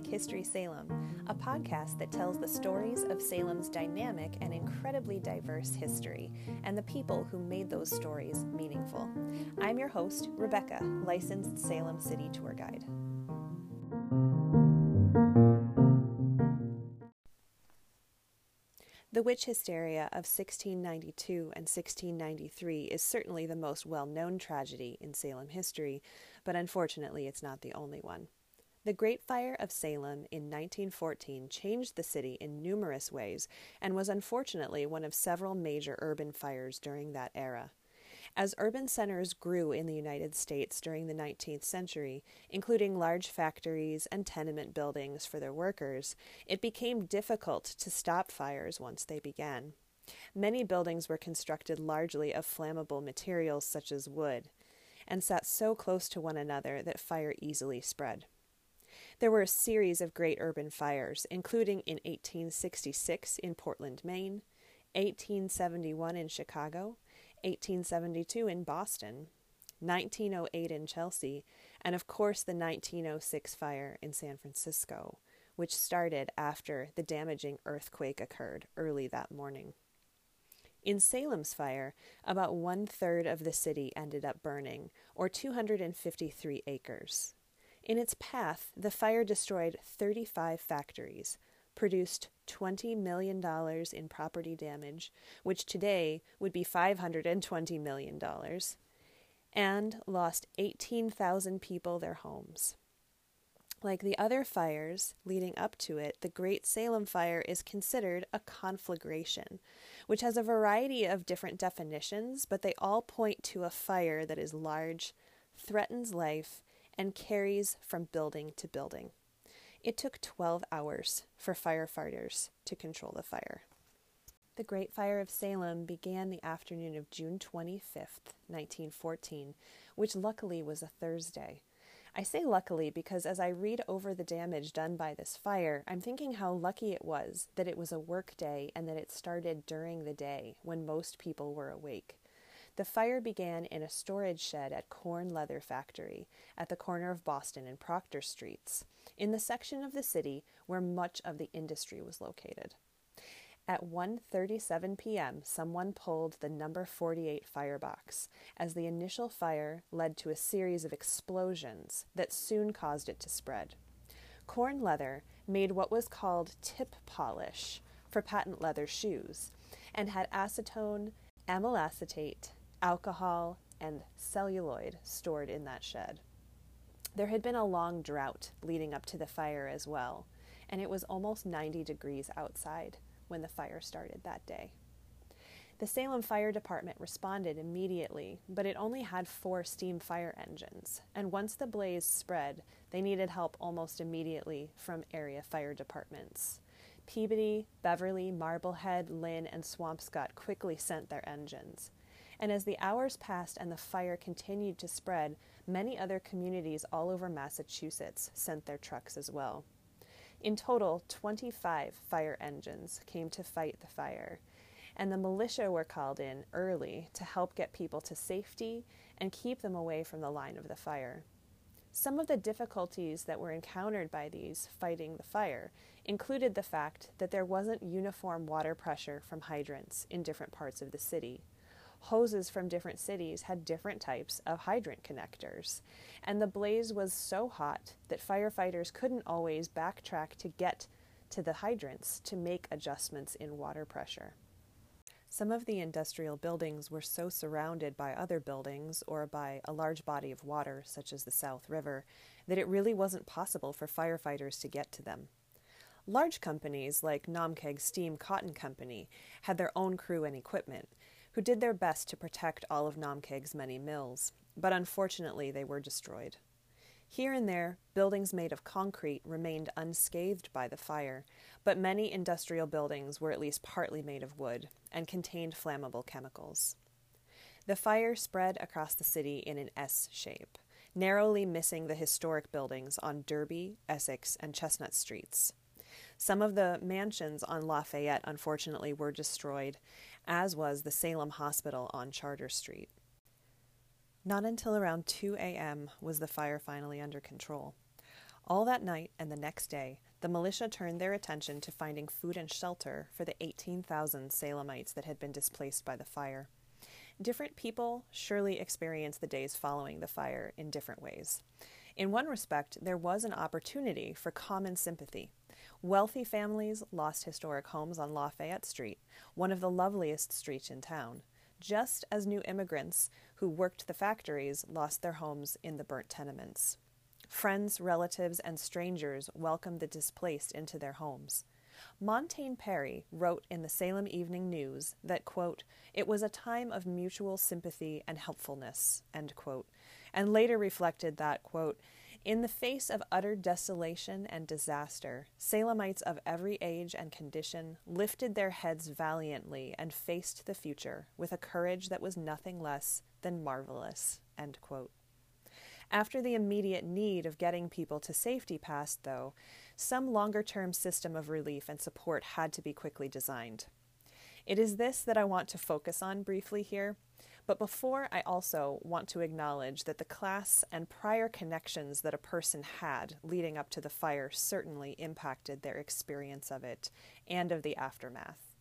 Dynamic History Salem, a podcast that tells the stories of Salem's dynamic and incredibly diverse history and the people who made those stories meaningful. I'm your host, Rebecca, licensed Salem City tour guide. The witch hysteria of 1692 and 1693 is certainly the most well known tragedy in Salem history, but unfortunately it's not the only one. The Great Fire of Salem in 1914 changed the city in numerous ways and was unfortunately one of several major urban fires during that era. As urban centers grew in the United States during the 19th century, including large factories and tenement buildings for their workers, it became difficult to stop fires once they began. Many buildings were constructed largely of flammable materials such as wood, and sat so close to one another that fire easily spread. There were a series of great urban fires, including in 1866 in Portland, Maine, 1871 in Chicago, 1872 in Boston, 1908 in Chelsea, and of course the 1906 fire in San Francisco, which started after the damaging earthquake occurred early that morning. In Salem's fire, about one third of the city ended up burning, or 253 acres. In its path, the fire destroyed 35 factories, produced $20 million in property damage, which today would be $520 million, and lost 18,000 people their homes. Like the other fires leading up to it, the Great Salem Fire is considered a conflagration, which has a variety of different definitions, but they all point to a fire that is large, threatens life, and carries from building to building. It took 12 hours for firefighters to control the fire. The Great Fire of Salem began the afternoon of June 25th, 1914, which luckily was a Thursday. I say luckily because as I read over the damage done by this fire, I'm thinking how lucky it was that it was a work day and that it started during the day when most people were awake. The fire began in a storage shed at Korn Leather Factory at the corner of Boston and Proctor Streets, in the section of the city where much of the industry was located. At 1:37 p.m., someone pulled the number 48 firebox as the initial fire led to a series of explosions that soon caused it to spread. Korn Leather made what was called tip polish for patent leather shoes and had acetone, amyl acetate, alcohol, and celluloid stored in that shed. There had been a long drought leading up to the fire as well, and it was almost 90 degrees outside when the fire started that day. The Salem Fire Department responded immediately, but it only had four steam fire engines, and once the blaze spread, they needed help almost immediately from area fire departments. Peabody, Beverly, Marblehead, Lynn, and Swampscott quickly sent their engines. And as the hours passed and the fire continued to spread, many other communities all over Massachusetts sent their trucks as well. In total, 25 fire engines came to fight the fire, and the militia were called in early to help get people to safety and keep them away from the line of the fire. Some of the difficulties that were encountered by these fighting the fire included the fact that there wasn't uniform water pressure from hydrants in different parts of the city. Hoses from different cities had different types of hydrant connectors, and the blaze was so hot that firefighters couldn't always backtrack to get to the hydrants to make adjustments in water pressure. Some of the industrial buildings were so surrounded by other buildings or by a large body of water, such as the South River, that it really wasn't possible for firefighters to get to them. Large companies like Naumkeag Steam Cotton Company had their own crew and equipment, who did their best to protect all of Naumkeag's many mills, but unfortunately they were destroyed. Here and there, buildings made of concrete remained unscathed by the fire, but many industrial buildings were at least partly made of wood and contained flammable chemicals. The fire spread across the city in an S shape, narrowly missing the historic buildings on Derby, Essex, and Chestnut streets. Some of the mansions on Lafayette, unfortunately, were destroyed, as was the Salem Hospital on Charter Street. Not until around 2 a.m. was the fire finally under control. All that night and the next day, the militia turned their attention to finding food and shelter for the 18,000 Salemites that had been displaced by the fire. Different people surely experienced the days following the fire in different ways. In one respect, there was an opportunity for common sympathy. Wealthy families lost historic homes on Lafayette Street, one of the loveliest streets in town, just as new immigrants who worked the factories lost their homes in the burnt tenements. Friends, relatives, and strangers welcomed the displaced into their homes. Montaigne Perry wrote in the Salem Evening News that, quote, it was a time of mutual sympathy and helpfulness, end quote, and later reflected that, quote, in the face of utter desolation and disaster, Salemites of every age and condition lifted their heads valiantly and faced the future with a courage that was nothing less than marvelous. After the immediate need of getting people to safety passed, though, some longer term system of relief and support had to be quickly designed. It is this that I want to focus on briefly here but before, I also want to acknowledge that the class and prior connections that a person had leading up to the fire certainly impacted their experience of it and of the aftermath.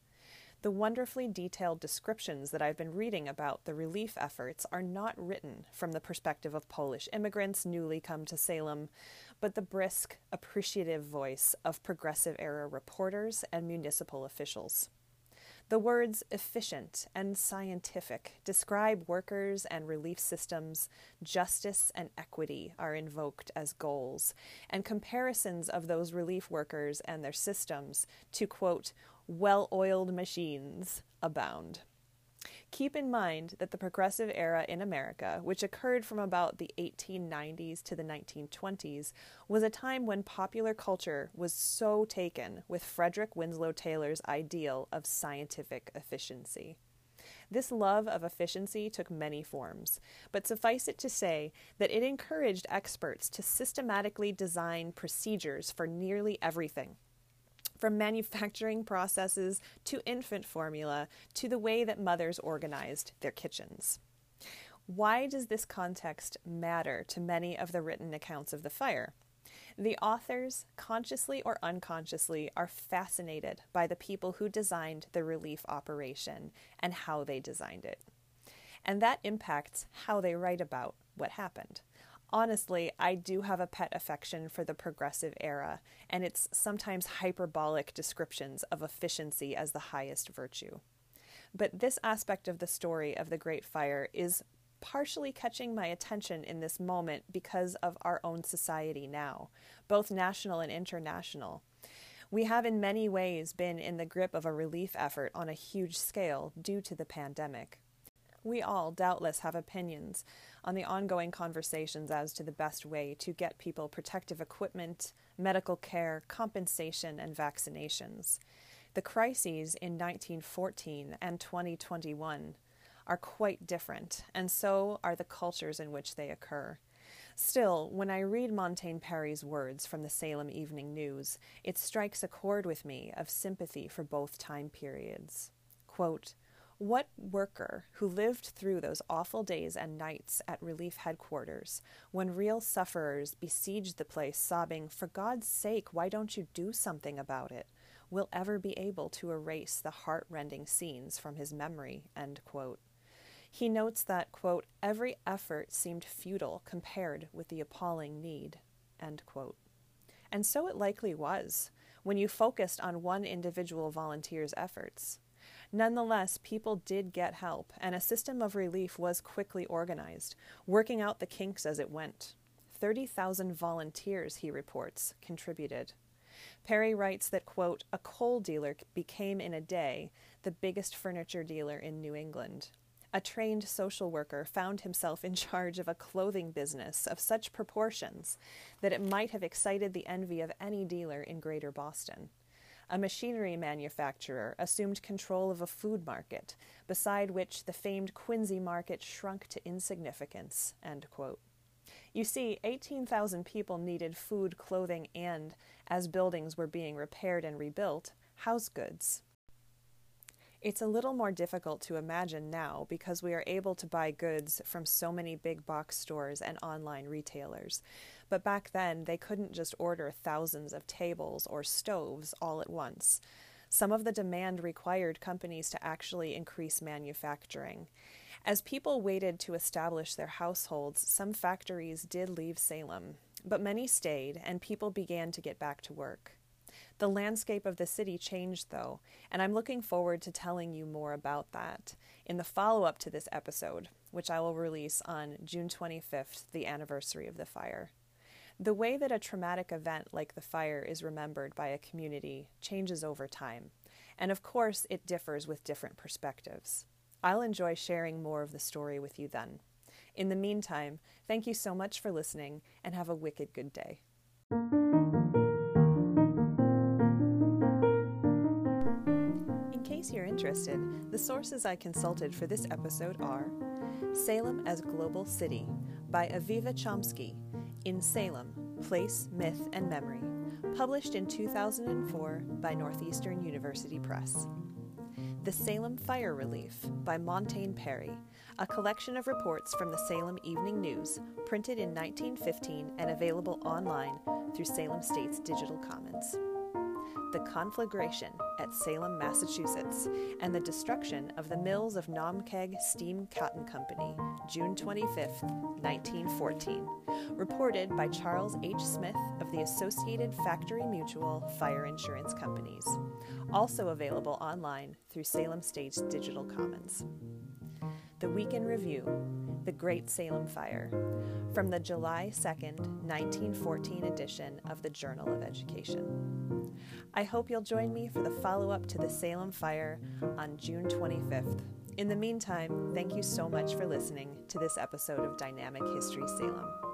The wonderfully detailed descriptions that I've been reading about the relief efforts are not written from the perspective of Polish immigrants newly come to Salem, but the brisk, appreciative voice of progressive era reporters and municipal officials. The words efficient and scientific describe workers and relief systems. Justice and equity are invoked as goals, and comparisons of those relief workers and their systems to, quote, well oiled machines abound. Keep in mind that the progressive era in America, which occurred from about the 1890s to the 1920s, was a time when popular culture was so taken with Frederick Winslow Taylor's ideal of scientific efficiency. This love of efficiency took many forms, but suffice it to say that it encouraged experts to systematically design procedures for nearly everything from manufacturing processes to infant formula to the way that mothers organized their kitchens. Why does this context matter to many of the written accounts of the fire? The authors, consciously or unconsciously, are fascinated by the people who designed the relief operation and how they designed it. And that impacts how they write about what happened honestly, I do have a pet affection for the progressive era and its sometimes hyperbolic descriptions of efficiency as the highest virtue. But this aspect of the story of the Great Fire is partially catching my attention in this moment because of our own society now, both national and international. We have in many ways been in the grip of a relief effort on a huge scale due to the pandemic. We all doubtless have opinions on the ongoing conversations as to the best way to get people protective equipment, medical care, compensation, and vaccinations. The crises in 1914 and 2021 are quite different, and so are the cultures in which they occur. Still, when I read Montaigne Perry's words from the Salem Evening News, it strikes a chord with me of sympathy for both time periods. Quote, what worker who lived through those awful days and nights at relief headquarters, when real sufferers besieged the place, sobbing, For God's sake, why don't you do something about it? will ever be able to erase the heart rending scenes from his memory? He notes that, quote, every effort seemed futile compared with the appalling need. And so it likely was when you focused on one individual volunteer's efforts. Nonetheless, people did get help, and a system of relief was quickly organized, working out the kinks as it went. 30,000 volunteers, he reports, contributed. Perry writes that, quote, a coal dealer became in a day the biggest furniture dealer in New England. A trained social worker found himself in charge of a clothing business of such proportions that it might have excited the envy of any dealer in Greater Boston a machinery manufacturer assumed control of a food market, beside which the famed Quincy market shrunk to insignificance. You see, 18,000 people needed food, clothing, and, as buildings were being repaired and rebuilt, house goods. It's a little more difficult to imagine now because we are able to buy goods from so many big box stores and online retailers. But back then they couldn't just order thousands of tables or stoves all at once. Some of the demand required companies to actually increase manufacturing. As people waited to establish their households, some factories did leave Salem, but many stayed and people began to get back to work. The landscape of the city changed, though, and I'm looking forward to telling you more about that in the follow up to this episode, which I will release on June 25th, the anniversary of the fire. The way that a traumatic event like the fire is remembered by a community changes over time, and of course, it differs with different perspectives. I'll enjoy sharing more of the story with you then. In the meantime, thank you so much for listening and have a wicked good day. In case you're interested, the sources I consulted for this episode are Salem as Global City by Aviva Chomsky in Salem Place, Myth, and Memory, published in 2004 by Northeastern University Press. The Salem Fire Relief by Montaigne Perry, a collection of reports from the Salem Evening News, printed in 1915 and available online through Salem State's Digital Commons the conflagration at Salem, Massachusetts, and the destruction of the mills of Naumkeag Steam Cotton Company, June 25, 1914, reported by Charles H. Smith of the Associated Factory Mutual Fire Insurance Companies, also available online through Salem State's Digital Commons. The Week in Review The Great Salem Fire, from the July 2, 1914 edition of the Journal of Education. I hope you'll join me for the follow up to the Salem Fire on June 25th. In the meantime, thank you so much for listening to this episode of Dynamic History Salem.